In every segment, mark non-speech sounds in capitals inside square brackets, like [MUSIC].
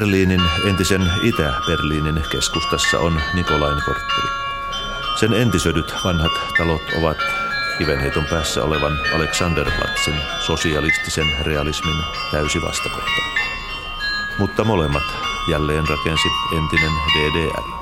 Berliinin entisen Itä-Berliinin keskustassa on Nikolain kortteli. Sen entisödyt vanhat talot ovat kivenheiton päässä olevan Alexanderplatzin sosialistisen realismin täysi vastakohta. Mutta molemmat jälleen rakensi entinen DDR.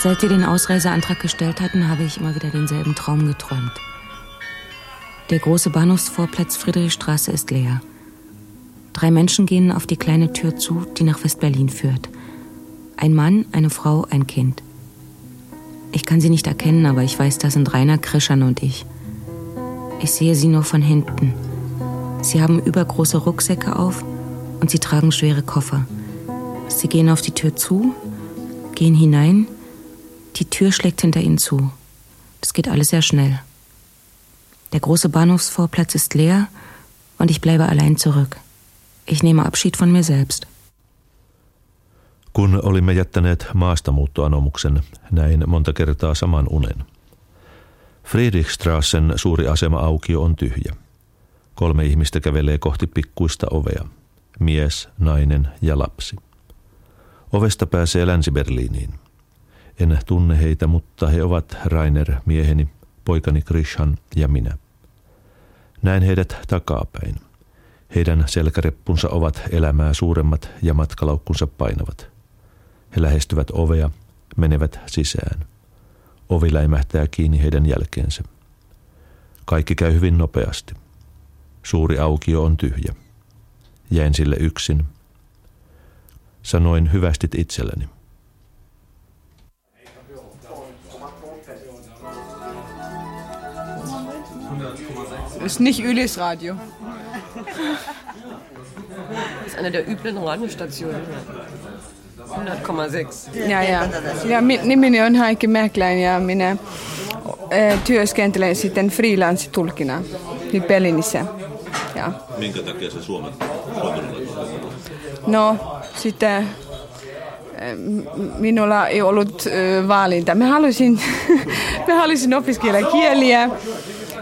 Seit wir den Ausreiseantrag gestellt hatten, habe ich immer wieder denselben Traum geträumt. Der große Bahnhofsvorplatz Friedrichstraße ist leer. Drei Menschen gehen auf die kleine Tür zu, die nach West-Berlin führt. Ein Mann, eine Frau, ein Kind. Ich kann sie nicht erkennen, aber ich weiß, das sind Rainer Krischan und ich. Ich sehe sie nur von hinten. Sie haben übergroße Rucksäcke auf und sie tragen schwere Koffer. Sie gehen auf die Tür zu, gehen hinein, die Tür schlägt hinter ihnen zu. Das geht alles sehr schnell. Der große Bahnhofsvorplatz ist leer und ich bleibe allein zurück. Ich nehme Abschied von mir selbst. Kun olimme jättäneet maastamuuttoanomuksen, näin monta kertaa saman unen. Friedrichstrassen suuri asema-aukio on tyhjä. Kolme ihmistä kävelee kohti pikkuista ovea. Mies, nainen ja lapsi. Ovesta pääsee Länsi-Berliiniin. En tunne heitä, mutta he ovat Rainer, mieheni, poikani Krishan ja minä. Näen heidät takapäin. Heidän selkäreppunsa ovat elämää suuremmat ja matkalaukkunsa painavat. He lähestyvät ovea, menevät sisään. Ovi läimähtää kiinni heidän jälkeensä. Kaikki käy hyvin nopeasti. Suuri aukio on tyhjä. Jäin sille yksin. Sanoin hyvästit itselleni. Ist nicht Ulis Radio. Das ist eine der üblen Radiostationen. 100,6. Ja, ja. ja nimeni on Heikki Mäkläin ja minä äh, työskentelen sitten freelance-tulkina nyt Berliinissä. Ja. Minkä takia se Suomen, No, sitten minulla ei ollut valinta. Mä halusin, [LAUGHS] mä halusin opiskella kieliä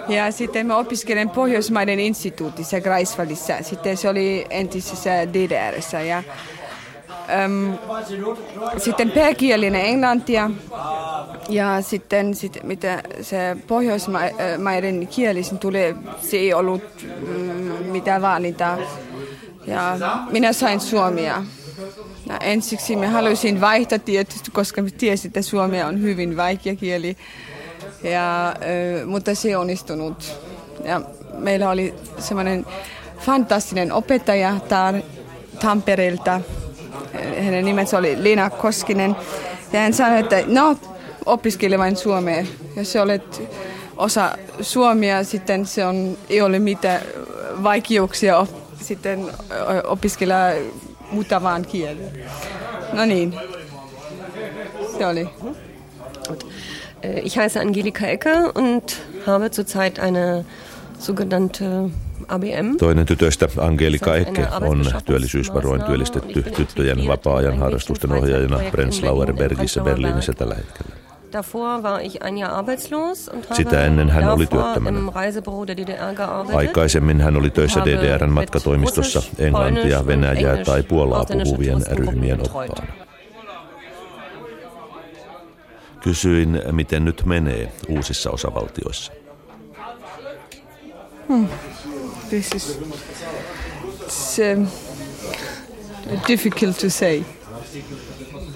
ja sitten mä opiskelen Pohjoismaiden instituutissa Greifswaldissa. Sitten se oli entisessä DDRssä. Ja, äm, sitten pääkielinen englantia ja sitten sit, mitä se Pohjoismaiden kieli tuli, se ei ollut mm, mitään valintaa. Ja minä sain suomia. Ja ensiksi mä halusin vaihtaa tietysti, koska tiesin, että suomea on hyvin vaikea kieli. Ja, mutta se onnistunut. Ja meillä oli semmoinen fantastinen opettaja Tampereelta. Hänen nimensä oli Lina Koskinen. Ja hän sanoi, että no, opiskele vain suomea. Jos olet osa suomea, sitten se on, ei ole mitään vaikeuksia op, sitten opiskella muutavaan kielen. No niin, se oli. Äh, ich heiße Angelika Ecke und habe zurzeit eine sogenannte ABM. Toinen tytöistä, Angelika Ecke, on työllisyysvaroin työllistetty tyttöjen vapaa-ajan harrastusten ohjaajana Prenzlauer Bergissä Berliinissä tällä hetkellä. Sitä ennen hän oli työttömänä. Aikaisemmin hän oli töissä DDRn matkatoimistossa englantia, venäjää tai puolaa puhuvien ryhmien oppaana. Kysyin, miten nyt menee uusissa osavaltioissa. Hmm. This is um, difficult to say.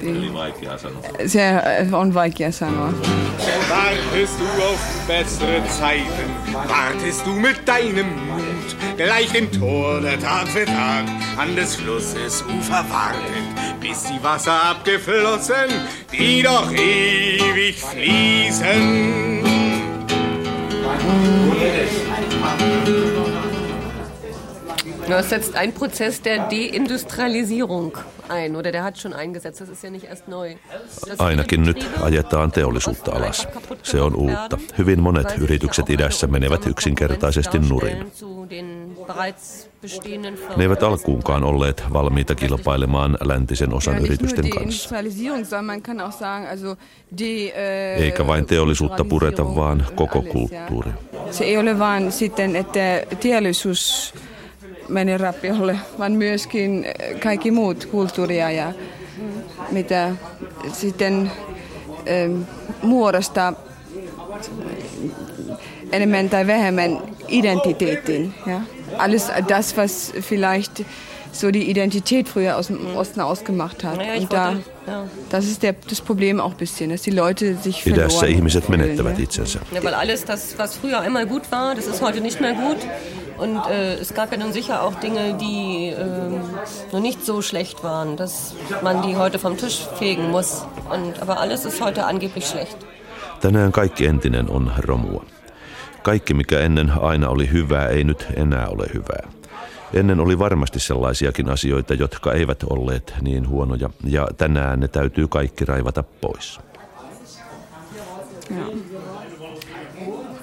Eli vaikea sanoa. Se on vaikea sanoa. Wartest du auf bessere Zeiten, wartest du mit deinem Mut, gleich dem Tor der Tag für Tag an des Flusses Ufer wartet, bis die Wasser abgeflossen, die doch ewig fließen. Ja, es setzt ein Prozess der Deindustrialisierung ein, oder der hat schon eingesetzt, das ist ja nicht erst neu. Ainakin nyt ajetaan teollisuutta alas. Se on uutta. Hyvin monet yritykset idässä menevät yksinkertaisesti nurin. Ne eivät alkuunkaan olleet valmiita kilpailemaan läntisen osan yritysten kanssa. Eikä vain teollisuutta pureta, vaan koko kulttuuri. Se ei ole vain sitten, että teollisuus meni rappiolle, vaan myöskin kaikki muut kulttuuria ja mitä sitten ähm, muodostaa enemmän tai vähemmän identiteetin. Ja? Alles das, was vielleicht so die Identität früher aus dem Osten ausgemacht hat. Ja, Und da, ja. das ist der, das Problem auch ein bisschen, dass die Leute sich Idässä ihmiset fühlen, menettävät itsensä. Ja, weil alles das, was früher einmal gut war, das ist heute nicht mehr gut. Und äh, es gab ja nun sicher auch Dinge, die äh, noch nicht so schlecht waren, dass man die heute vom Tisch fegen muss. Und, aber alles ist heute angeblich schlecht. Tänään kaikki entinen on romua. Kaikki, mikä ennen aina oli hyvää, ei nyt enää ole hyvää. Ennen oli varmasti sellaisiakin asioita, jotka eivät olleet niin huonoja, ja tänään ne täytyy kaikki raivata pois. Ja.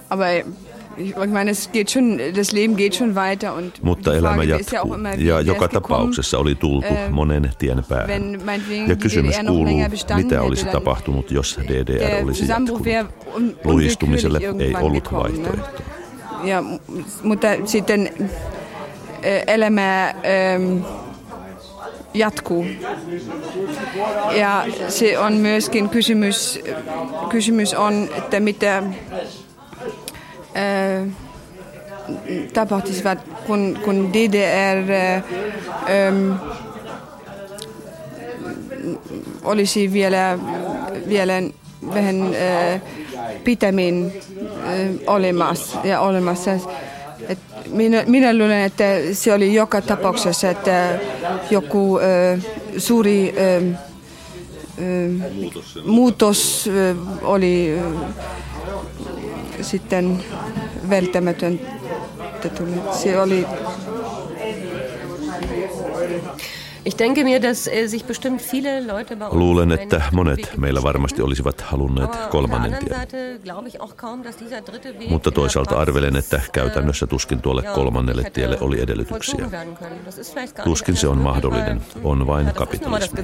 Aber ich meine, es geht schon, das Leben geht schon weiter und Mutta elämä ja jatkuu, immer, ja wäre joka tapauksessa oli tultu äh, monen tien päähän. Ja kysymys kuuluu, mitä olisi tapahtunut, jos DDR olisi jatkunut. un Luistumiselle ei ollut vaihtoehtoa. Ja, mutta sitten äh, elämä ähm, jatkuu. Ja se on myöskin kysymys, kysymys on, että mitä äh, tapahtuisivat, kun, kun DDR äh, ähm, olisi vielä, vielä vähän äh, pitämin äh, olemassa, ja olemassa. Et minä, minä luulen, että se oli joka tapauksessa, että joku äh, suuri äh, äh, muutos äh, oli äh, sitten välttämätöntä. Se oli Ich denke mir, dass äh, sich bestimmt viele Leute bei uns Luulen, että monet meillä varmasti olisivat halunneet kolmannen tien. Seite glaube ich auch kaum, dass dieser dritte Weg Mutta toisaalta arvelen, että äh, käytännössä tuskin tuolle kolmannelle tielle oli edellytyksiä. Tuskin se on mahdollinen, on vain kapitalismi.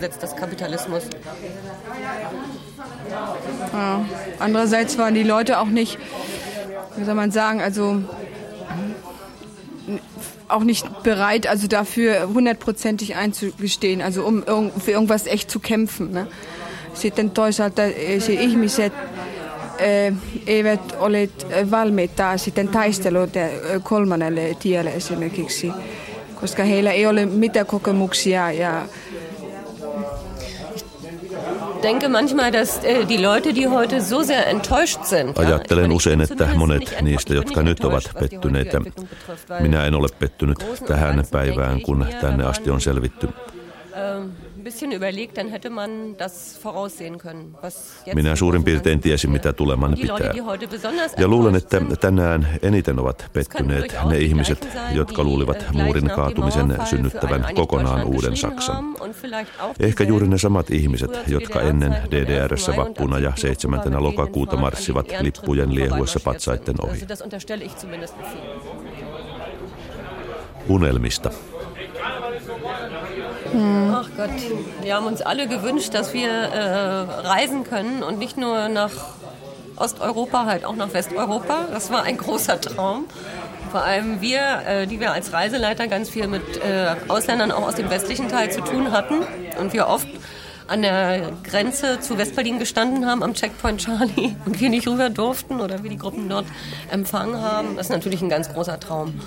Ja. Andererseits waren die Leute auch nicht, wie soll man sagen, also auch nicht bereit, also dafür hundertprozentig einzugestehen, also um für irgendwas echt zu kämpfen. Ne? Sitten toisaalta se ihmiset eh, eivät ole valmiita sitten taistelua eh, kolmannelle tielle esimerkiksi, koska heillä ei ole mitään kokemuksia ja denke manchmal, dass äh, die Leute, die heute so sehr enttäuscht sind. ja, Ajattelen usein, että monet niistä, jotka nyt ovat pettyneitä, minä en ole pettynyt tähän päivään, kun tänne asti on selvitty. Ein bisschen überlegt, dann hätte man das voraussehen können. Was jetzt Minä in suurin piirtein tiesin, mitä tuleman pitää. Ja luulen, että tänään eniten ovat pettyneet ne ihmiset, jotka luulivat muurin kaatumisen synnyttävän kokonaan uuden Saksan. Ehkä juuri ne samat ihmiset, jotka ennen DDRssä vappuna ja 7. lokakuuta marssivat lippujen liehuessa patsaitten ohi. Unelmista. Ach Gott, wir haben uns alle gewünscht, dass wir äh, reisen können und nicht nur nach Osteuropa, halt auch nach Westeuropa. Das war ein großer Traum. Vor allem wir, äh, die wir als Reiseleiter ganz viel mit äh, Ausländern auch aus dem westlichen Teil zu tun hatten und wir oft an der Grenze zu Westberlin gestanden haben, am Checkpoint Charlie, [LAUGHS] und wir nicht rüber durften oder wir die Gruppen dort empfangen haben. Das ist natürlich ein ganz großer Traum.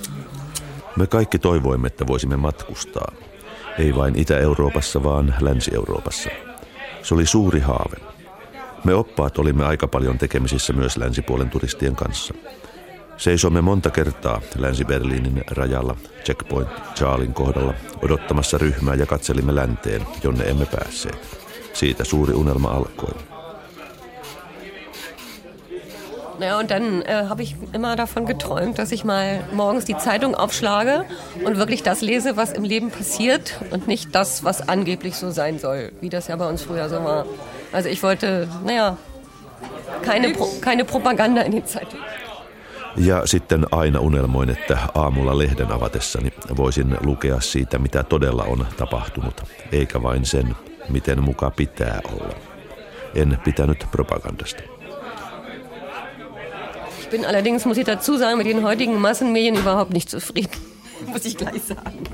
Me kaikki toivoimme, että voisimme matkustaa. Ei vain Itä-Euroopassa, vaan Länsi-Euroopassa. Se oli suuri haave. Me oppaat olimme aika paljon tekemisissä myös länsipuolen turistien kanssa. Seisomme monta kertaa Länsi-Berliinin rajalla Checkpoint Charlin kohdalla odottamassa ryhmää ja katselimme länteen, jonne emme päässeet. Siitä suuri unelma alkoi. Naja, und dann äh, habe ich immer davon geträumt, dass ich mal morgens die Zeitung aufschlage und wirklich das lese, was im Leben passiert und nicht das, was angeblich so sein soll, wie das ja bei uns früher so war. Also ich wollte, naja, keine, Pro keine Propaganda in die Zeitung. Ja sitten aina unelmoin, että aamulla lehden avatessani voisin lukea siitä, mitä todella on tapahtunut, eikä vain sen, miten muka pitää olla. En pitänyt propagandasta. Ich bin allerdings, muss ich dazu sagen, mit den heutigen Massenmedien überhaupt nicht zufrieden. [LAUGHS] muss ich gleich sagen.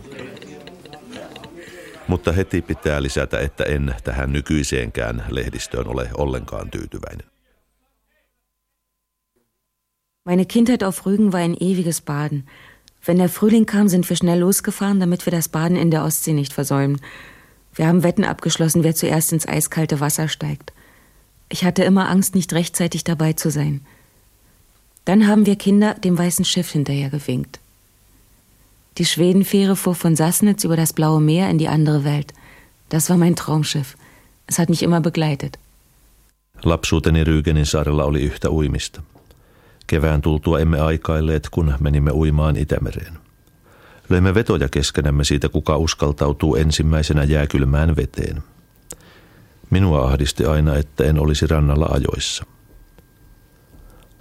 Mutta heti pitää lisätä, että en tähän nykyiseenkään lehdistöön ole ollenkaan tyytyväinen. Meine Kindheit auf Rügen war ein ewiges Baden. Wenn der Frühling kam, sind wir schnell losgefahren, damit wir das Baden in der Ostsee nicht versäumen. Wir haben Wetten abgeschlossen, wer zuerst ins eiskalte Wasser steigt. Ich hatte immer Angst, nicht rechtzeitig dabei zu sein. Dann haben wir Kinder dem weißen Schiff hinterher gewinkt. Die Schwedenfähre fuhr von Sassnitz über das blaue Meer in die andere Welt. Das war mein Traumschiff. Es hat mich immer begleitet. Lapsuuteni Ryygenin saarella oli yhtä uimista. Kevään tultua emme aikailleet, kun menimme uimaan Itämereen. Löimme vetoja keskenämme siitä, kuka uskaltautuu ensimmäisenä jääkylmään veteen. Minua ahdisti aina, että en olisi rannalla ajoissa.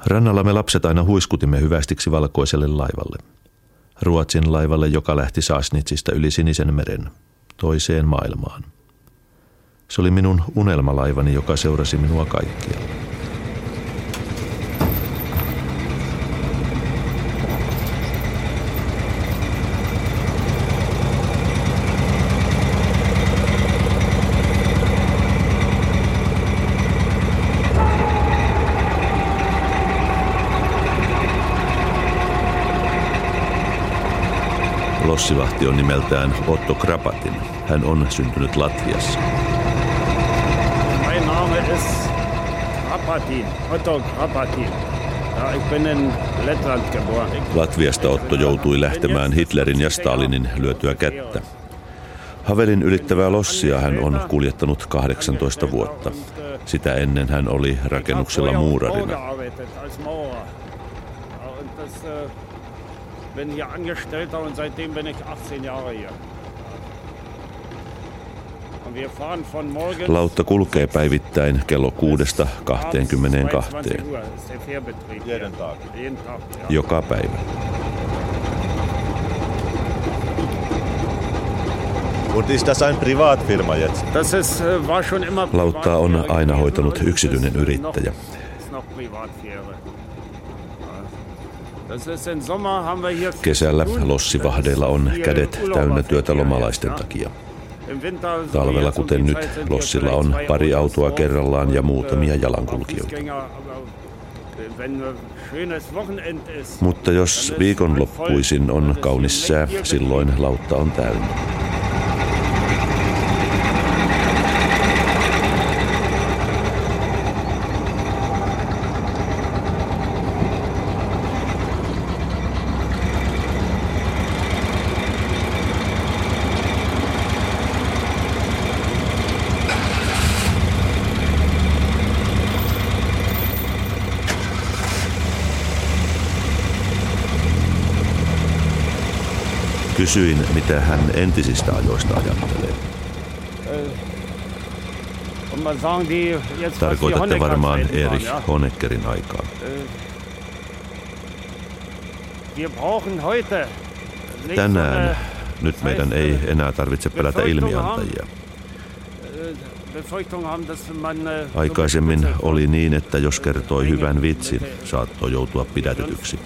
Rannalla me lapset aina huiskutimme hyvästiksi valkoiselle laivalle. Ruotsin laivalle, joka lähti Saasnitsista yli Sinisen meren, toiseen maailmaan. Se oli minun unelmalaivani, joka seurasi minua kaikkialla. Lossivahti on nimeltään Otto Krapatin. Hän on syntynyt Latviassa. Mein Name ist Krapatin, Otto Krapatin. Latviasta Otto joutui lähtemään Hitlerin ja Stalinin lyötyä kättä. Havelin ylittävää lossia hän on kuljettanut 18 vuotta. Sitä ennen hän oli rakennuksella muurarina bin hier Angestellter und seitdem bin ich 18 Jahre hier. Lautta kulkee päivittäin kello 6.22. Joka päivä. Und ist das ein Privatfirma jetzt? Das ist, äh, war schon immer Lauttaa on aina hoitanut yksityinen yrittäjä. Kesällä lossivahdeilla on kädet täynnä työtä lomalaisten takia. Talvella, kuten nyt, lossilla on pari autoa kerrallaan ja muutamia jalankulkijoita. Mutta jos viikonloppuisin on kaunis sää, silloin lautta on täynnä. Kysyin, mitä hän entisistä ajoista ajattelee. Tarkoitatte varmaan Erich Honeckerin aikaa. Tänään nyt meidän ei enää tarvitse pelätä ilmiantajia. Aikaisemmin oli niin, että jos kertoi hyvän vitsin, saattoi joutua pidätetyksi.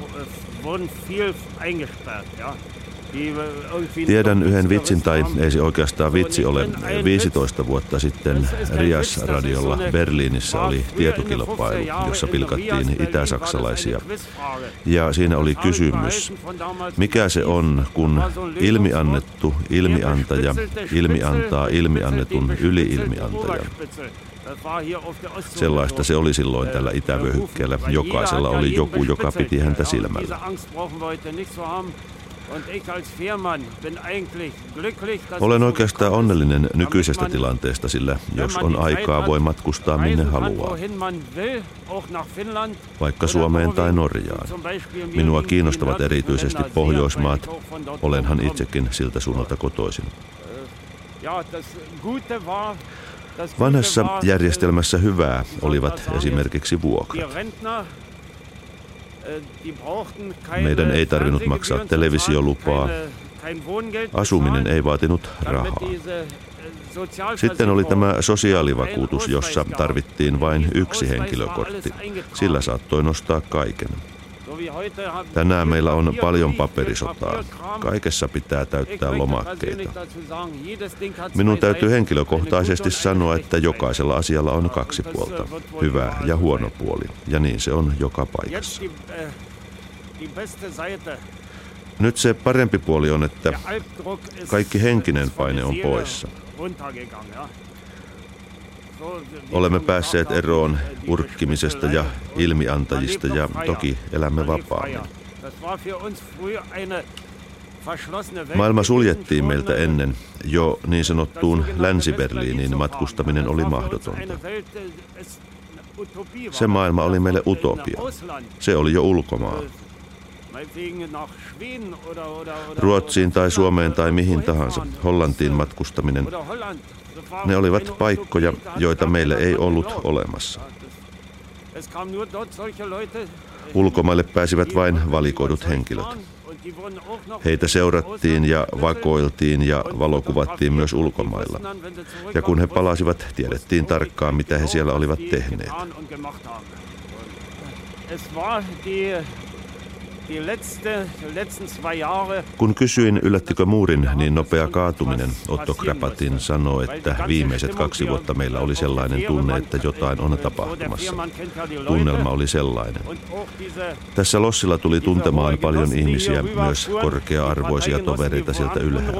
Tiedän yhden vitsin, tai ei se oikeastaan vitsi ole. 15 vuotta sitten Rias-radiolla Berliinissä oli tietokilpailu, jossa pilkattiin itä-saksalaisia. Ja siinä oli kysymys, mikä se on, kun ilmiannettu ilmiantaja ilmiantaa ilmiannetun yliilmiantajan. Sellaista se oli silloin tällä itävyöhykkeellä. Jokaisella oli joku, joka piti häntä silmällä. Olen oikeastaan onnellinen nykyisestä tilanteesta, sillä jos on aikaa, voi matkustaa minne haluaa. Vaikka Suomeen tai Norjaan. Minua kiinnostavat erityisesti Pohjoismaat. Olenhan itsekin siltä suunnalta kotoisin. Vanhassa järjestelmässä hyvää olivat esimerkiksi vuokrat. Meidän ei tarvinnut maksaa televisiolupaa. Asuminen ei vaatinut rahaa. Sitten oli tämä sosiaalivakuutus, jossa tarvittiin vain yksi henkilökortti. Sillä saattoi nostaa kaiken. Tänään meillä on paljon paperisotaa. Kaikessa pitää täyttää lomakkeita. Minun täytyy henkilökohtaisesti sanoa, että jokaisella asialla on kaksi puolta, hyvä ja huono puoli, ja niin se on joka paikassa. Nyt se parempi puoli on, että kaikki henkinen paine on poissa. Olemme päässeet eroon urkkimisesta ja ilmiantajista ja toki elämme vapaammin. Maailma suljettiin meiltä ennen. Jo niin sanottuun Länsi-Berliiniin matkustaminen oli mahdotonta. Se maailma oli meille utopia. Se oli jo ulkomaa. Ruotsiin tai Suomeen tai mihin tahansa, Hollantiin matkustaminen. Ne olivat paikkoja, joita meille ei ollut olemassa. Ulkomaille pääsivät vain valikoidut henkilöt. Heitä seurattiin ja vakoiltiin ja valokuvattiin myös ulkomailla. Ja kun he palasivat, tiedettiin tarkkaan, mitä he siellä olivat tehneet. Kun kysyin, yllättikö muurin niin nopea kaatuminen, Otto Krapatin sanoi, että viimeiset kaksi vuotta meillä oli sellainen tunne, että jotain on tapahtumassa. Tunnelma oli sellainen. Tässä Lossilla tuli tuntemaan paljon ihmisiä, myös korkea-arvoisia tovereita sieltä ylhäältä.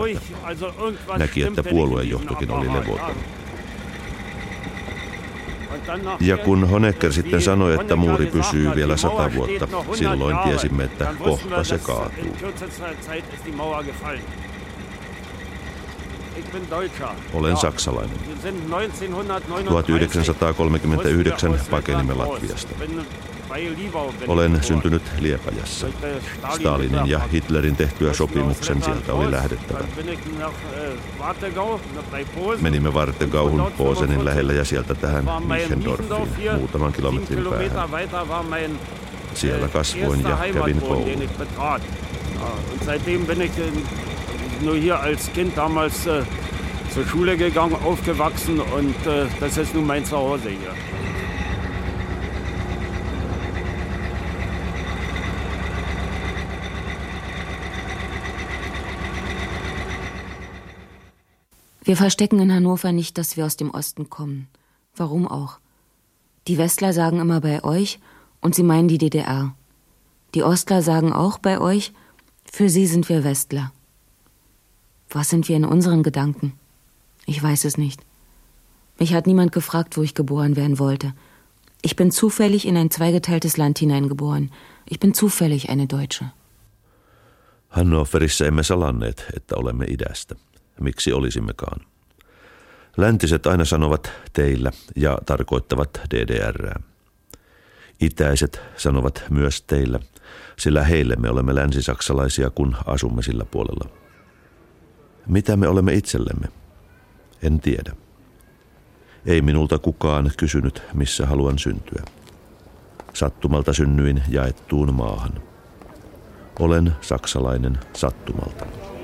Näki, että puoluejohtokin oli levoton. Ja kun Honecker sitten sanoi, että muuri pysyy vielä sata vuotta, silloin tiesimme, että kohta se kaatuu. Olen saksalainen. 1939 pakenimme Latviasta. Olen syntynyt Liepajassa. Stalinin ja Hitlerin tehtyä sopimuksen sieltä oli lähdettävä. Menimme Vartegauhun Posenin lähellä ja sieltä tähän Michendorfiin muutaman kilometrin päähän. Siellä kasvoin ja kävin koulun. nur hier als Kind damals zur Schule gegangen, aufgewachsen und das ist nun mein Zuhause hier. Wir verstecken in Hannover nicht, dass wir aus dem Osten kommen. Warum auch? Die Westler sagen immer bei euch und sie meinen die DDR. Die Ostler sagen auch bei euch, für sie sind wir Westler. Was sind wir in unseren Gedanken? Ich weiß es nicht. Mich hat niemand gefragt, wo ich geboren werden wollte. Ich bin zufällig in ein zweigeteiltes Land hineingeboren. Ich bin zufällig eine Deutsche. Hannoverissa emme salanneet, että olemme idästä. Miksi olisimmekaan? Läntiset aina sanovat teillä ja tarkoittavat DDR. Itäiset sanovat myös teillä, sillä heille me olemme länsisaksalaisia, kun asumme sillä puolella. Mitä me olemme itsellemme? En tiedä. Ei minulta kukaan kysynyt, missä haluan syntyä. Sattumalta synnyin jaettuun maahan. Olen saksalainen sattumalta.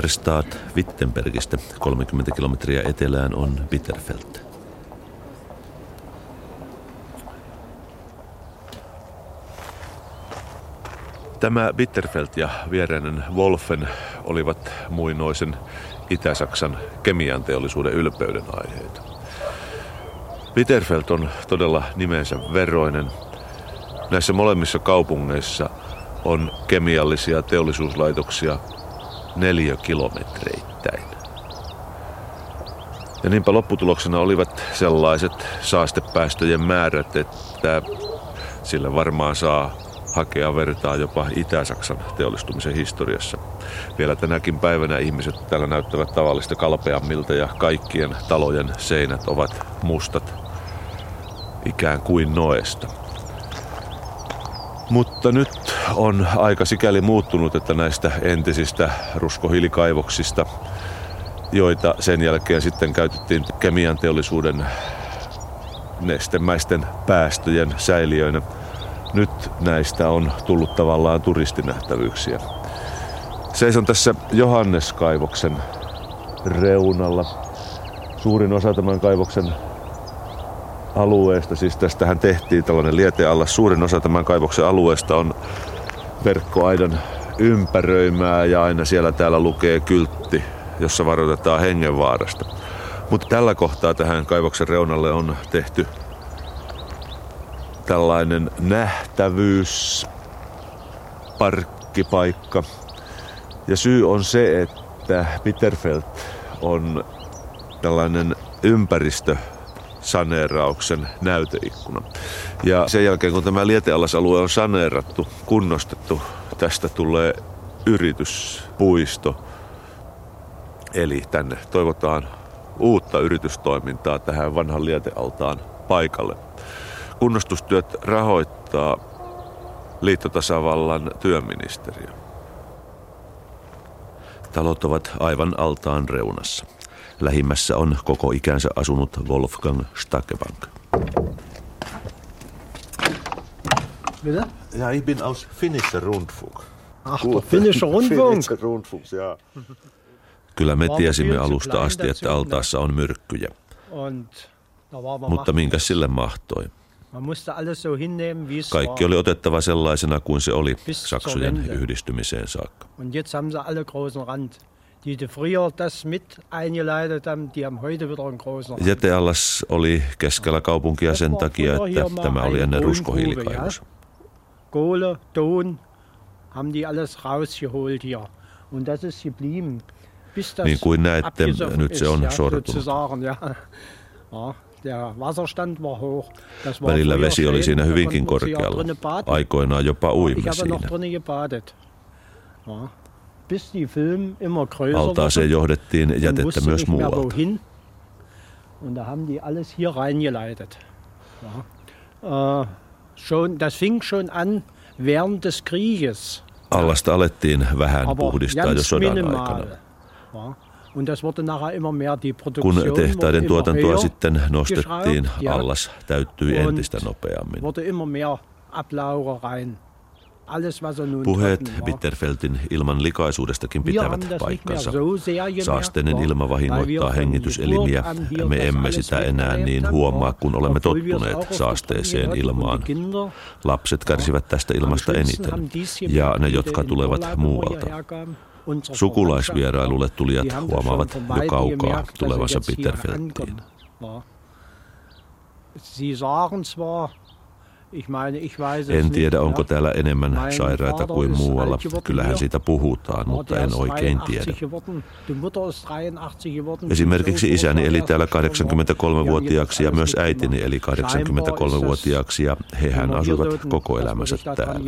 Lutherstad Wittenbergistä 30 kilometriä etelään on Bitterfeld. Tämä Bitterfeld ja viereinen Wolfen olivat muinoisen Itä-Saksan kemian teollisuuden ylpeyden aiheita. Bitterfeld on todella nimensä veroinen. Näissä molemmissa kaupungeissa on kemiallisia teollisuuslaitoksia kilometreittäin. Ja niinpä lopputuloksena olivat sellaiset saastepäästöjen määrät, että sillä varmaan saa hakea vertaa jopa Itä-Saksan teollistumisen historiassa. Vielä tänäkin päivänä ihmiset täällä näyttävät tavallista kalpeammilta ja kaikkien talojen seinät ovat mustat ikään kuin noesta. Mutta nyt on aika sikäli muuttunut, että näistä entisistä ruskohiilikaivoksista, joita sen jälkeen sitten käytettiin kemian teollisuuden nestemäisten päästöjen säiliöinä, nyt näistä on tullut tavallaan turistinähtävyyksiä. Seison tässä Johanneskaivoksen reunalla. Suurin osa tämän kaivoksen alueesta, siis tästähän tehtiin tällainen lietealla. Suurin osa tämän kaivoksen alueesta on verkkoaidan ympäröimää ja aina siellä täällä lukee kyltti, jossa varoitetaan hengenvaarasta. Mutta tällä kohtaa tähän kaivoksen reunalle on tehty tällainen nähtävyys, parkkipaikka. Ja syy on se, että Bitterfeld on tällainen ympäristö saneerauksen näyteikkuna. Ja sen jälkeen, kun tämä lietealasalue on saneerattu, kunnostettu, tästä tulee yrityspuisto. Eli tänne toivotaan uutta yritystoimintaa tähän vanhan lietealtaan paikalle. Kunnostustyöt rahoittaa liittotasavallan työministeriö. Talot ovat aivan altaan reunassa. Lähimmässä on koko ikänsä asunut Wolfgang Stakebank. Mitä? Ja, ich bin aus Finnischer Rundfunk. Ach, Finnischer Rundfunk? Rundfunk, ja. Kyllä me tiesimme alusta asti, että altaassa on myrkkyjä. Mutta minkä sille mahtoi? Kaikki oli otettava sellaisena kuin se oli Saksojen yhdistymiseen saakka. Jäteallas oli keskellä kaupunkia sen takia, että tämä oli ennen ruskohiilikaivos. Kohle, Ton, haben die alles rausgeholt hier. Und das ist geblieben. Niin kuin näette, nyt se on sortunut. Välillä vesi oli siinä hyvinkin korkealla. Aikoinaan jopa uimme siinä. Altaaseen johdettiin jätettä myös muualta. Und da haben die alles hier reingeleitet. Ja. Äh, schon, das fing schon an während des Krieges. Allasta alettiin vähän puhdistaa jo sodan aikana. Ja. Kun tehtaiden tuotantoa sitten nostettiin, allas täyttyi entistä nopeammin. Puheet Bitterfeltin ilman likaisuudestakin pitävät paikkansa. Saasteinen ilma vahingoittaa hengityselimiä. Me emme sitä enää niin huomaa, kun olemme tottuneet saasteeseen ilmaan. Lapset kärsivät tästä ilmasta eniten, ja ne, jotka tulevat muualta. Sukulaisvierailulle tulijat huomaavat jo kaukaa tulevansa Bitterfeldtiin. En tiedä, onko täällä enemmän sairaita kuin muualla. Kyllähän siitä puhutaan, mutta en oikein tiedä. Esimerkiksi isäni eli täällä 83-vuotiaaksi ja myös äitini eli 83-vuotiaaksi ja hehän asuivat koko elämänsä täällä.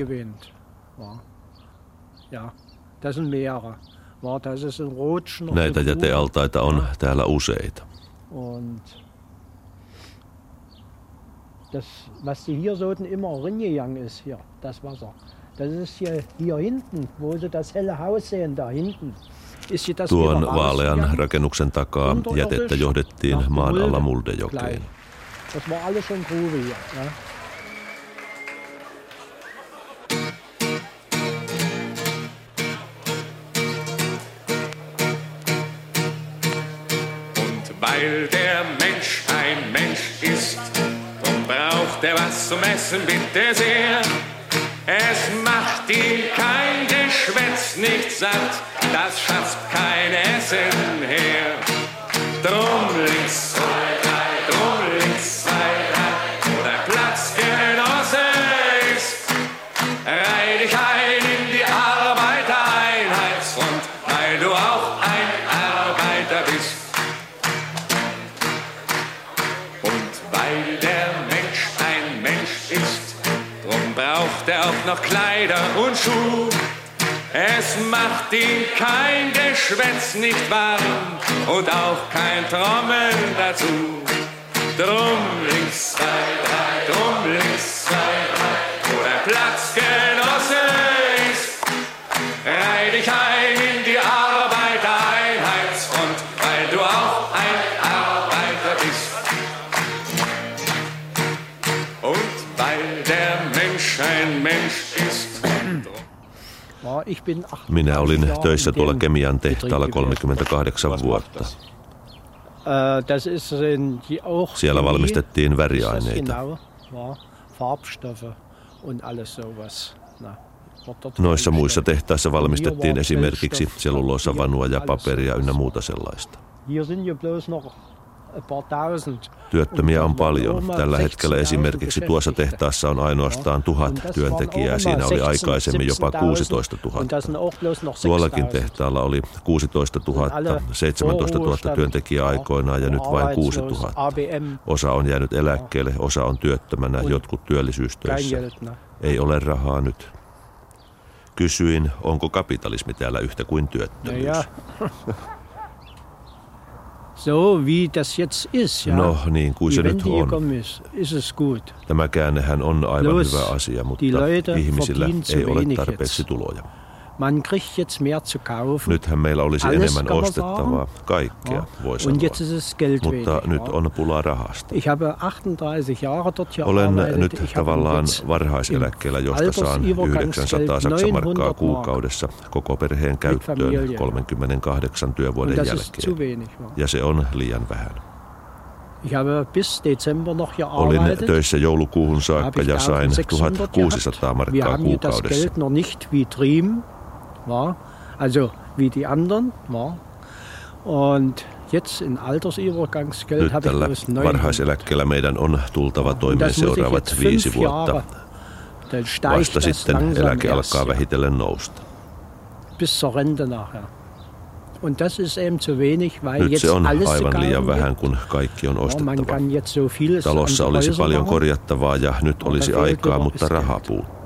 Näitä jätealtaita on täällä useita. das, was sie hier so immer ringegangen ist, hier, das Wasser. Das ist hier, hier hinten, wo sie das helle Haus sehen, da hinten. Tuon vaalean rakennuksen takaa jätettä johdettiin maan alla Muldejokeen. Das war alles schon Grube hier. Weil der Mensch ein Mensch ist, braucht er was zum Essen, bitte sehr. Es macht ihn kein Geschwätz nicht satt, das schafft kein Essen her. Drum links, noch Kleider und Schuh. Es macht ihn kein Geschwätz nicht warm und auch kein Trommeln dazu. Drum links, zwei, drei, drum links, Minä olin töissä tuolla Kemian tehtaalla Betrieb gewesen. 38 vuotta. Äh, Siellä valmistettiin väriaineita. Noissa muissa tehtaissa valmistettiin esimerkiksi selluloossavanua ja paperia ynnä muuta sellaista. Työttömiä on paljon. Tällä hetkellä esimerkiksi tuossa tehtaassa on ainoastaan tuhat työntekijää. Siinä oli aikaisemmin jopa 16 000. Tuollakin tehtaalla oli 16 000, 17 000 työntekijää aikoinaan ja nyt vain 6 000. ABM, Osa on jäänyt eläkkeelle, osa on työttömänä, jotkut työllisyystöissä. Ne? Ei ole rahaa nyt. Kysyin, onko kapitalismi täällä yhtä kuin työttömyys. [LAUGHS] So wie das jetzt ist, ja. No niin kuin se nyt on. ist, ist es gut. Tämä käännehän on aivan Plus, hyvä asia, mutta ihmisillä ei ole tarpeeksi jetzt. tuloja. Man kriegt jetzt mehr zu kaufen. Nythän meillä olisi Alles enemmän ostettavaa, kaikkea Ja. voi Und sanoa. jetzt ist es Geld Mutta wenig. nyt on pulaa rahasta. Ich habe 38 Jahre dort Olen gearbeitet. nyt Ich tavallaan varhaiseläkkeellä, josta saan Altersübergangsgeld 900 saksamarkkaa 900 Mark. kuukaudessa koko perheen käyttöön Familie. 38 työvuoden Und jälkeen. wenig. ja. Se on liian vähän. Ich habe bis Dezember noch Olin töissä joulukuuhun saakka ja sain 1600 1600 gehabt. Wir markkaa haben das kuukaudessa. War, also wie die anderen. War. Und jetzt in Altersübergangsgeld habe ich bloß 900. varhaiseläkkeellä meidän on tultava toimeen seuraavat viisi vuotta. Vasta sitten eläke alkaa vähitellen nousta. bis zur Rente nachher. Und das ist eben zu wenig, weil Nyt jetzt se on alles aivan liian vähän, kun kaikki on ostettava. jetzt so Talossa olisi paljon korjattavaa ja nyt olisi aikaa, mutta rahaa puuttuu.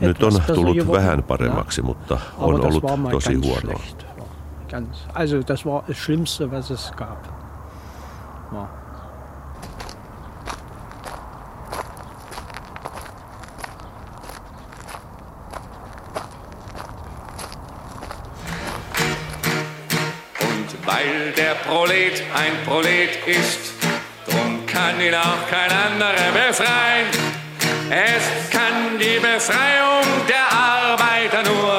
Nyt on tullut vähän paremmaksi, mutta Aber on das ollut war mal tosi ganz huonoa. also das war das Schlimmste, was es gab. Ja. Und weil der Prolet ein Prolet ist, drum kann ihn auch kein anderer befreien. Es kann die Befreiung der Arbeiter nur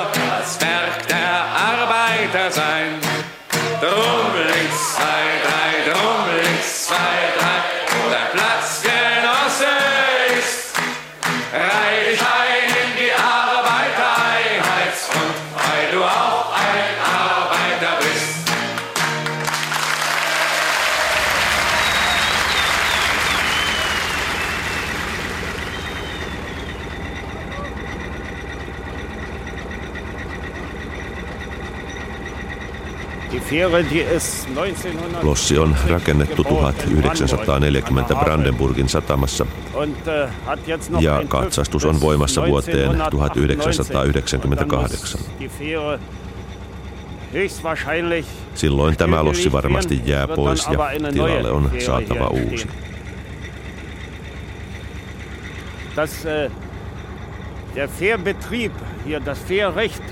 Lossi on rakennettu 1940 Brandenburgin satamassa äh, Ja katsastus on voimassa vuoteen 1998. 1998. Dann muss Die Fähre höchstwahrscheinlich Silloin tämä lossi varmasti jää pois ja tilalle on saatava uusi. Das, äh, der Fährbetrieb hier, das Fährrecht,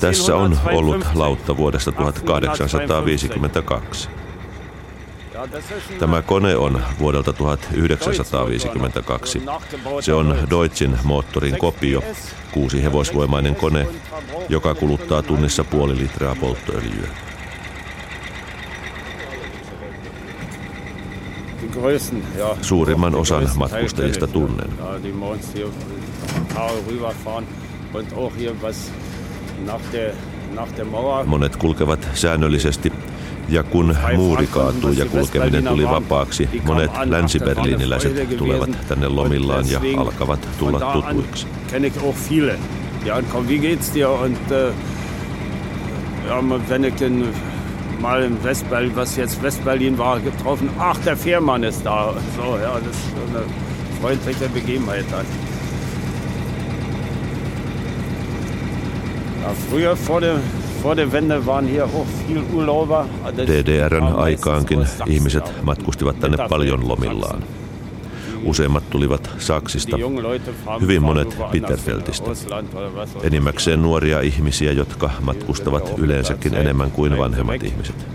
Tässä on ollut 1852. lautta vuodesta 1852. Da Tämä kone on vuodelta 1952. Se on Deutschin moottorin kopio, kuusi hevosvoimainen kone, joka kuluttaa tunnissa puoli litraa polttoöljyä. Suurimman osan matkustajista tunnen. Monet kulkevat säännöllisesti ja kun muuri kaatuu ja kulkeminen tuli vapaaksi, monet länsiberliiniläiset tulevat tänne lomillaan ja alkavat tulla tutuiksi. Ja, komm, wie geht's dir? Und äh, ja, wenn ich den mal in Westberlin, was jetzt Westberlin war, getroffen. Ach, der Fährmann ist da. So, ja, das ist eine freundliche Begebenheit dann. Früher vor der, vor der Wende waren hier auch viel Urlauber. DDRn aikaankin ihmiset matkustivat tänne paljon lomillaan. Useimmat tulivat Saksista, hyvin monet Bitterfeltistä. Enimmäkseen nuoria ihmisiä, jotka matkustavat yleensäkin enemmän kuin vanhemmat ihmiset.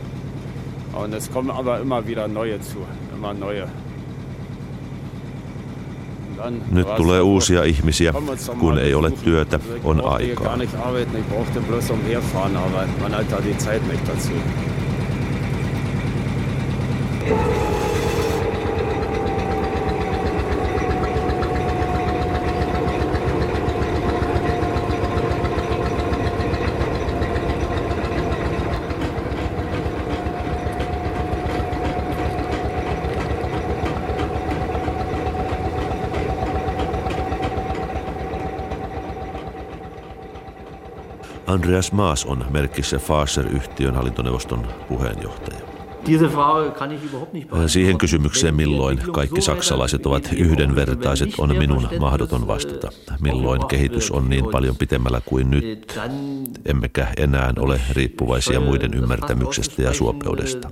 Nyt tulee uusia ihmisiä, kun ei ole työtä, on aikaa. Andreas Maas on Merkissä Faser-yhtiön hallintoneuvoston puheenjohtaja. Äh, siihen kysymykseen, milloin kaikki saksalaiset ovat yhdenvertaiset, on minun mahdoton vastata. Milloin kehitys on niin paljon pitemmällä kuin nyt, emmekä enää ole riippuvaisia muiden ymmärtämyksestä ja suopeudesta.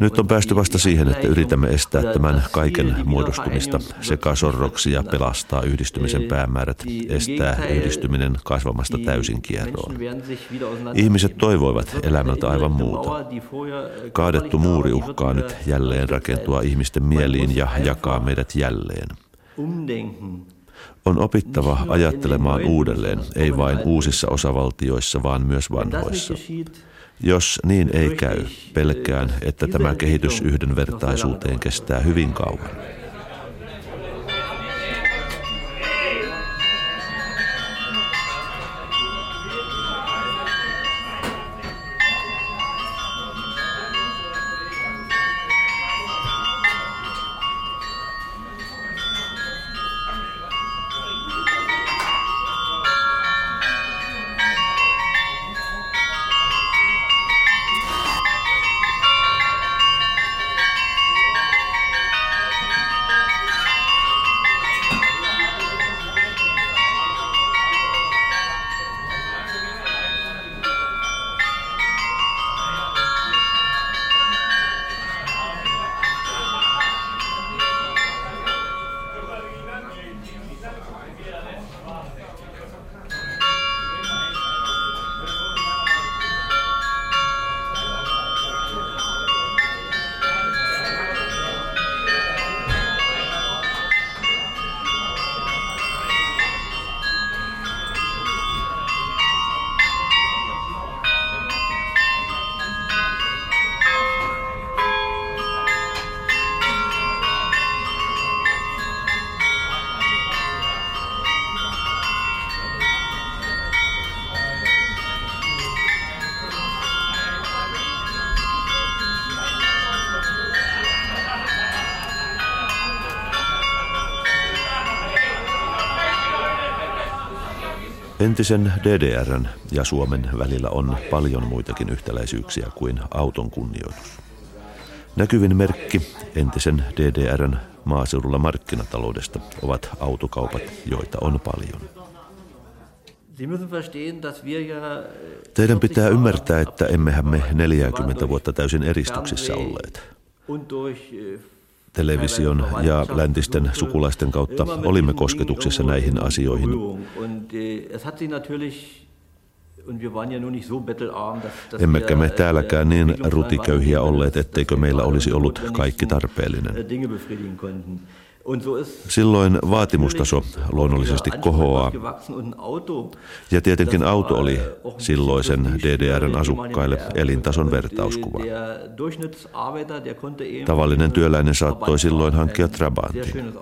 Nyt on päästy vasta siihen, että yritämme estää tämän kaiken muodostumista sekä sorroksi ja pelastaa yhdistymisen päämäärät, estää yhdistyminen kasvamasta täysin kierroon. Ihmiset toivoivat elämältä aivan muuta. Kaadettu muuri uhkaa nyt jälleen rakentua ihmisten mieliin ja jakaa meidät jälleen. On opittava ajattelemaan uudelleen, ei vain uusissa osavaltioissa, vaan myös vanhoissa. Jos niin ei käy, pelkään, että tämä kehitys yhdenvertaisuuteen kestää hyvin kauan. Entisen DDRn ja Suomen välillä on paljon muitakin yhtäläisyyksiä kuin auton kunnioitus. Näkyvin merkki entisen DDRn maaseudulla markkinataloudesta ovat autokaupat, joita on paljon. Teidän pitää ymmärtää, että emmehän me 40 vuotta täysin eristyksissä olleet television ja läntisten sukulaisten kautta olimme kosketuksessa näihin asioihin. Emmekä me täälläkään niin rutiköyhiä olleet, etteikö meillä olisi ollut kaikki tarpeellinen. Silloin vaatimustaso luonnollisesti kohoaa. Ja tietenkin auto oli silloisen DDRn asukkaille elintason vertauskuva. Tavallinen työläinen saattoi silloin hankkia Trabantin.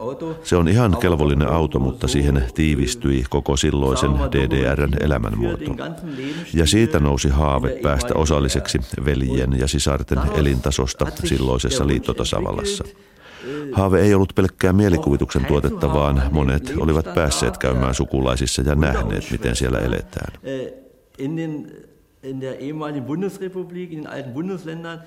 Se on ihan kelvollinen auto, mutta siihen tiivistyi koko silloisen DDRn elämänmuoto. Ja siitä nousi haave päästä osalliseksi veljen ja sisarten elintasosta silloisessa liittotasavallassa. Haave ei ollut pelkkää mielikuvituksen tuotetta, vaan monet olivat päässeet käymään sukulaisissa ja nähneet, miten siellä eletään. In der ehemaligen Bundesrepublik, in den alten Bundesländern,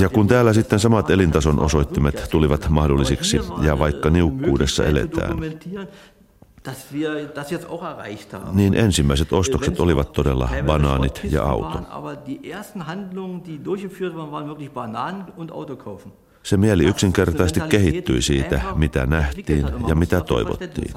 ja kun täällä sitten samat elintason osoittimet tulivat mahdollisiksi ja vaikka niukkuudessa eletään, niin ensimmäiset ostokset olivat todella banaanit ja auto. Se mieli yksinkertaisesti kehittyi siitä, mitä nähtiin ja mitä toivottiin.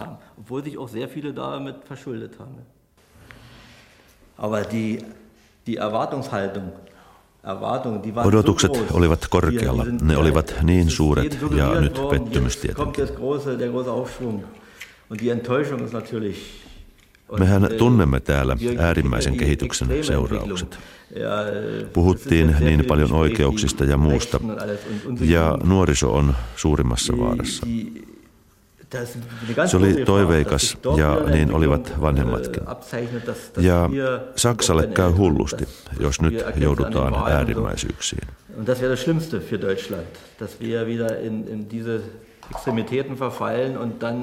Odotukset olivat korkealla. Ne olivat niin suuret ja nyt pettymys tietenkin. Mehän tunnemme täällä äärimmäisen kehityksen seuraukset. Puhuttiin niin paljon oikeuksista ja muusta, ja nuoriso on suurimmassa vaarassa. Se oli toiveikas ja niin olivat vanhemmatkin. Ja Saksalle käy hullusti, jos nyt joudutaan äärimmäisyyksiin.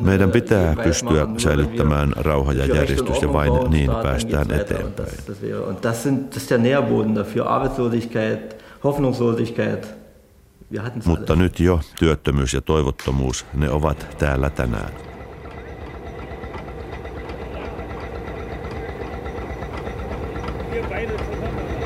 Meidän pitää pystyä säilyttämään rauha ja järjestys ja vain niin päästään eteenpäin. Mutta nyt jo työttömyys ja toivottomuus, ne ovat täällä tänään. haben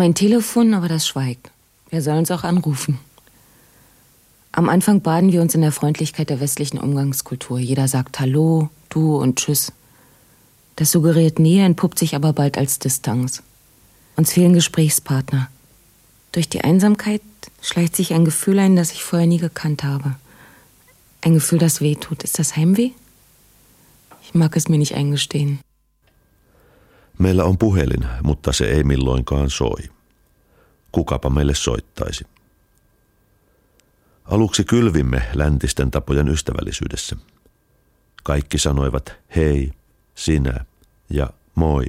ein Telefon, aber das schweigt. Wir sollen uns auch anrufen. Am Anfang baden wir uns in der Freundlichkeit der westlichen Umgangskultur. Jeder sagt Hallo, du und Tschüss. Das suggeriert Nähe, entpuppt sich aber bald als Distanz. Uns fehlen Gesprächspartner. Durch die Einsamkeit schleicht sich ein Gefühl ein, das ich vorher nie gekannt habe. Ein Gefühl, das weh tut. Ist das Heimweh? Ich mag es mir nicht eingestehen. Meillä on puhelin, mutta se ei milloinkaan soi. Kukapa meille soittaisi? Aluksi kylvimme läntisten tapojen ystävällisyydessä. Kaikki sanoivat hei, sinä ja moi.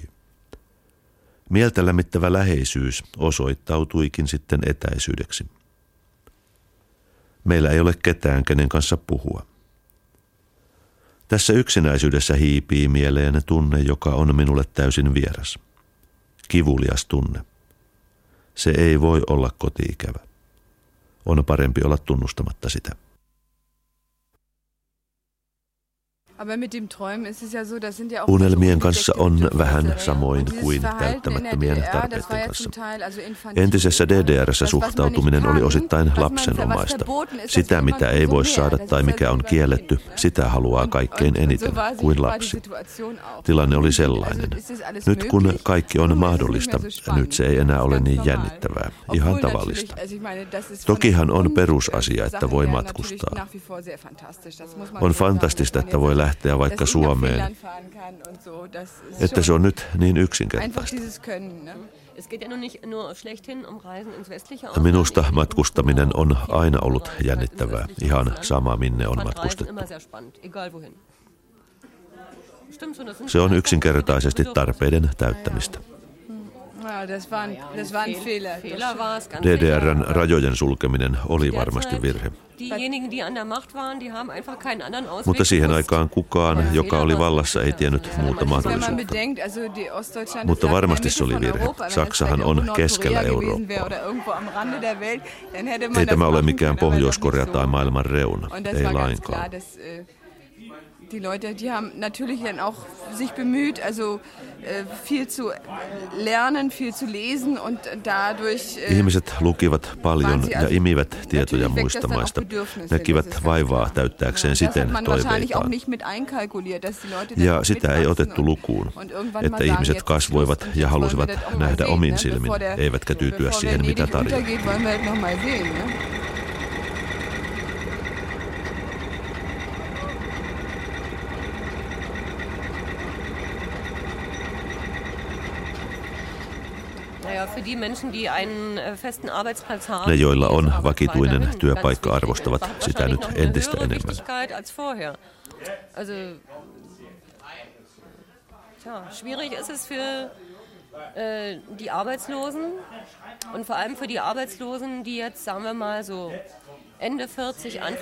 Mieltä lämmittävä läheisyys osoittautuikin sitten etäisyydeksi. Meillä ei ole ketään, kenen kanssa puhua. Tässä yksinäisyydessä hiipii mieleen tunne, joka on minulle täysin vieras. Kivulias tunne. Se ei voi olla kotiikävä. On parempi olla tunnustamatta sitä. Unelmien kanssa on vähän samoin kuin täyttämättömien tarpeiden kanssa. Entisessä DDRssä suhtautuminen oli osittain lapsenomaista. Sitä, mitä ei voi saada tai mikä on kielletty, sitä haluaa kaikkein eniten kuin lapsi. Tilanne oli sellainen. Nyt kun kaikki on mahdollista, nyt se ei enää ole niin jännittävää. Ihan tavallista. Tokihan on perusasia, että voi matkustaa. On fantastista, että voi lähteä lähteä vaikka Suomeen, että se on nyt niin yksinkertaista. Um Minusta matkustaminen on aina ollut jännittävää, ihan sama minne on matkustettu. Se on yksinkertaisesti tarpeiden täyttämistä. Ja, das war ein, das war ein Fehler. Fehler war es ganz DDRn rajojen sulkeminen oli varmasti virhe. Diejenigen, die an der Macht waren, die haben einfach keinen anderen Ausweg Mutta siihen aikaan kukaan, joka oli vallassa, ei tiennyt muuta mahdollisuutta. Mutta varmasti se oli virhe. Saksahan on keskellä Eurooppaa. wäre Oder irgendwo am Rande der Welt, dann hätte man Ei tämä ole mikään Pohjois-Korea tai maailman reuna, ei lainkaan. Die Leute, die haben natürlich dann auch sich bemüht, also äh, viel zu lernen, viel zu lesen und dadurch äh, Ihmiset lukivat paljon ja imivät tietoja muista maista, näkivät vaivaa täyttääkseen siten toiveitaan. Ja sitä ei otettu lukuun, että ihmiset kasvoivat ja halusivat nähdä omin silmin, eivätkä tyytyä siihen, mitä tarjoaa. Naja, für die Menschen, die einen äh, festen Arbeitsplatz haben, Ne, joilla on vakituinen työpaikka, arvostavat sitä nyt entistä enemmän. Als vorher. Also, tja, schwierig ist es für äh, die Arbeitslosen und vor allem für die Arbeitslosen, die jetzt, sagen wir mal, so Ende 40, Anfang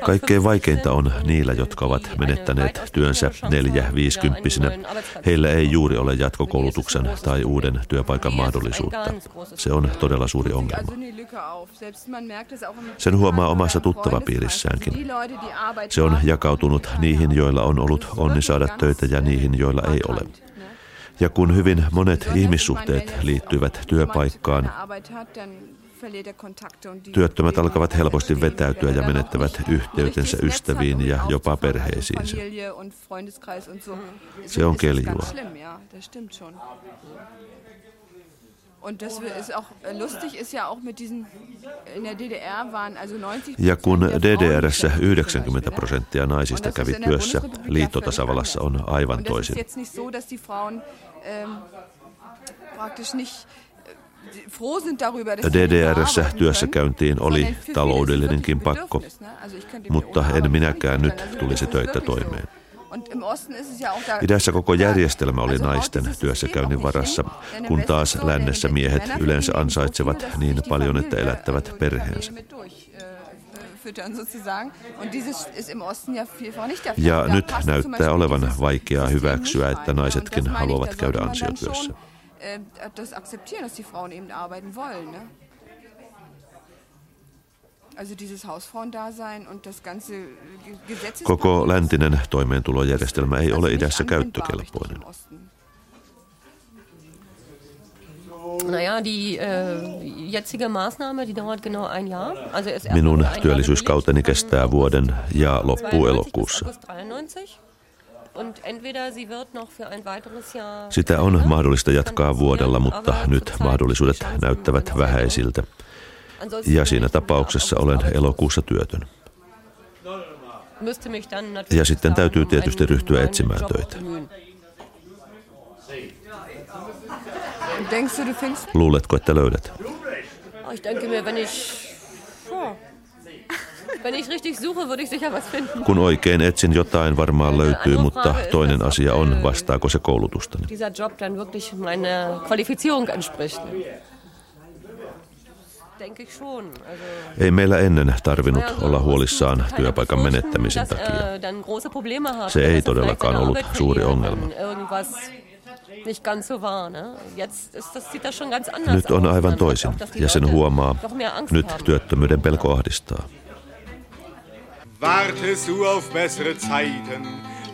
Kaikkein 50 vaikeinta on niillä, jotka ovat menettäneet työnsä neljä viisikymppisinä. Heillä ei juuri ole jatkokoulutuksen tai uuden työpaikan mahdollisuutta. Se on todella suuri ongelma. Sen huomaa omassa tuttavapiirissäänkin. Se on jakautunut niihin, joilla on ollut onni saada töitä ja niihin, joilla ei ole. Ja kun hyvin monet ihmissuhteet liittyvät työpaikkaan, työttömät alkavat helposti vetäytyä ja menettävät yhteytensä ystäviin ja jopa perheisiinsä. Se on keljua. Und das ist auch äh, lustig ist ja auch mit diesen in der DDR waren also 90 Ja kun DDRssä beschäftigt, 90 prosenttia naisista kävi työssä, liittotasavallassa on aivan toisin. jetzt nicht so, dass die Frauen ähm, praktisch nicht DDRssä työssäkäyntiin oli taloudellinenkin pakko, mutta en minäkään nyt tulisi töitä toimeen. Idässä koko järjestelmä oli naisten työssäkäynnin varassa, kun taas lännessä miehet yleensä ansaitsevat niin paljon, että elättävät perheensä. Äh, ja nyt näyttää olevan vaikeaa hyväksyä, että naisetkin haluavat käydä ansiotyössä. Äh, das akzeptieren, dass die Frauen eben arbeiten wollen. Ne? Also dieses Hausfrauendasein und das ganze Gesetz Koko läntinen toimeentulojärjestelmä ei ole idässä käyttökelpoinen. Naja, die äh, jetzige Maßnahme, die dauert genau ein Jahr. Also ist erst Minun työllisyyskauteni kestää vuoden ja loppuu 92 elokuussa. Sitä on mahdollista jatkaa vuodella, mutta nyt mahdollisuudet näyttävät vähäisiltä. Ja siinä tapauksessa olen elokuussa työtön. müsste mich dann natürlich Ja sitten täytyy tietysti ryhtyä etsimään töitä. Luuletko, että löydät? Oh, ich denke mir, wenn ich, oh, wenn ich richtig suche, würde ich sicher was finden. Kun oikein etsin jotain, varmaan löytyy, mutta toinen asia on, vastaako se koulutustani. Ei meillä ennen tarvinnut olla huolissaan työpaikan menettämisen dass takia. Se ei todellakaan ollut suuri ongelma. Nyt on aivan toisin, ja sen huomaa. Nyt työttömyyden pelko ahdistaa. Wartest du auf bessere Zeiten?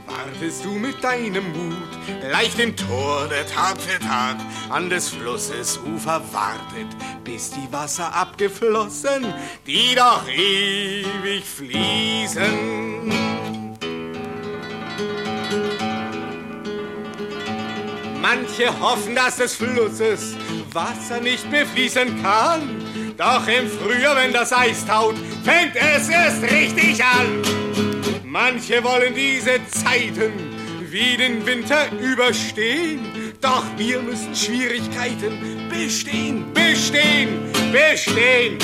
Wartest du mit deinem Mut gleich dem Tor, der Tag für Tag an des Flusses Ufer wartet, bis die Wasser abgeflossen, die doch ewig fließen. Manche hoffen, dass des Flusses Wasser nicht mehr fließen kann. Doch im Frühjahr, wenn das Eis taut, fängt es erst richtig an. Manche wollen diese Zeiten wie den Winter überstehen. Doch wir müssen Schwierigkeiten bestehen, bestehen, bestehen.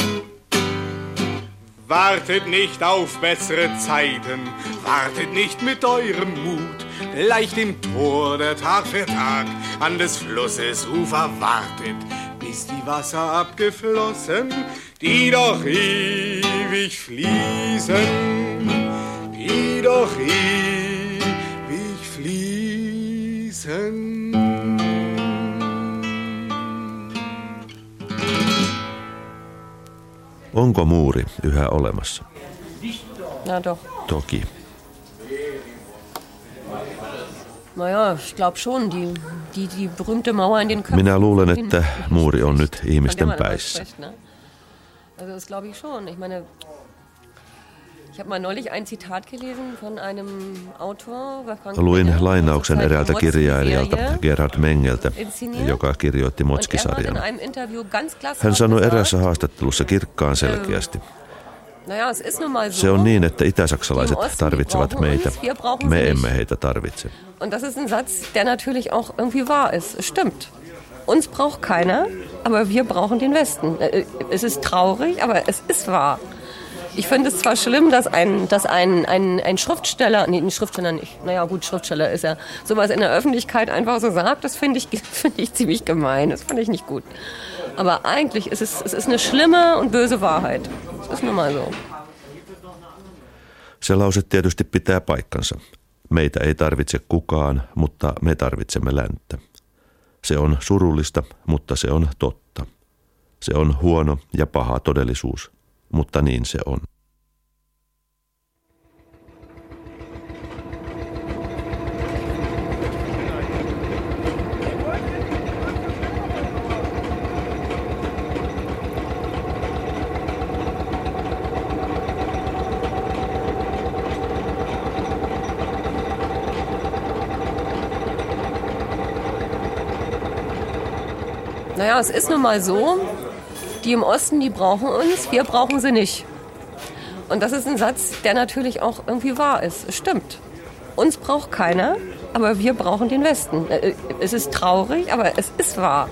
Wartet nicht auf bessere Zeiten, wartet nicht mit eurem Mut. Gleich dem Tor der Tag für Tag an des Flusses Ufer wartet, ist die Wasser abgeflossen, die doch ewig fließen, die doch ewig fließen. Onko muuri yhä olemassa? Ja, doch. Toki. Naja, ich glaube schon, die, die, die berühmte Mauer in den Köpfen. Minä luulen, että muuri on nyt ihmisten päissä. Also das glaube ich schon. Ich meine, ich habe mal neulich ein Zitat gelesen von einem Autor. Luin lainauksen eräältä kirjailijalta Gerhard Mengeltä, joka kirjoitti Motski-sarjan. Hän sanoi erässä haastattelussa kirkkaan selkeästi. Se on niin, että itäsaksalaiset tarvitsevat meitä. Me emme heitä tarvitse. Und das ist ein Satz, der natürlich auch irgendwie wahr ist. Es stimmt. Uns braucht keiner, aber wir brauchen den Westen. Äh, es ist traurig, aber es ist wahr. Ich finde es zwar schlimm, dass ein, dass ein, ein, ein Schriftsteller, nee, ein Schriftsteller nicht, naja gut, Schriftsteller ist ja, sowas in der Öffentlichkeit einfach so sagt, das finde ich, [LAUGHS] find ich ziemlich gemein, das finde ich nicht gut. Aber eigentlich ist es, es ist eine schlimme und böse Wahrheit. Es ist nun mal so. Se lause tietysti pitää paikkansa. Meitä ei tarvitse kukaan, mutta me tarvitsemme länttä. Se on surullista, mutta se on totta. Se on huono ja paha todellisuus, mutta niin se on. Naja, es ist nun mal so, die im Osten, die brauchen uns, wir brauchen sie nicht. Und das ist ein Satz, der natürlich auch irgendwie wahr ist. Es stimmt. Uns braucht keiner, aber wir brauchen den Westen. Äh, es ist traurig, aber es ist wahr.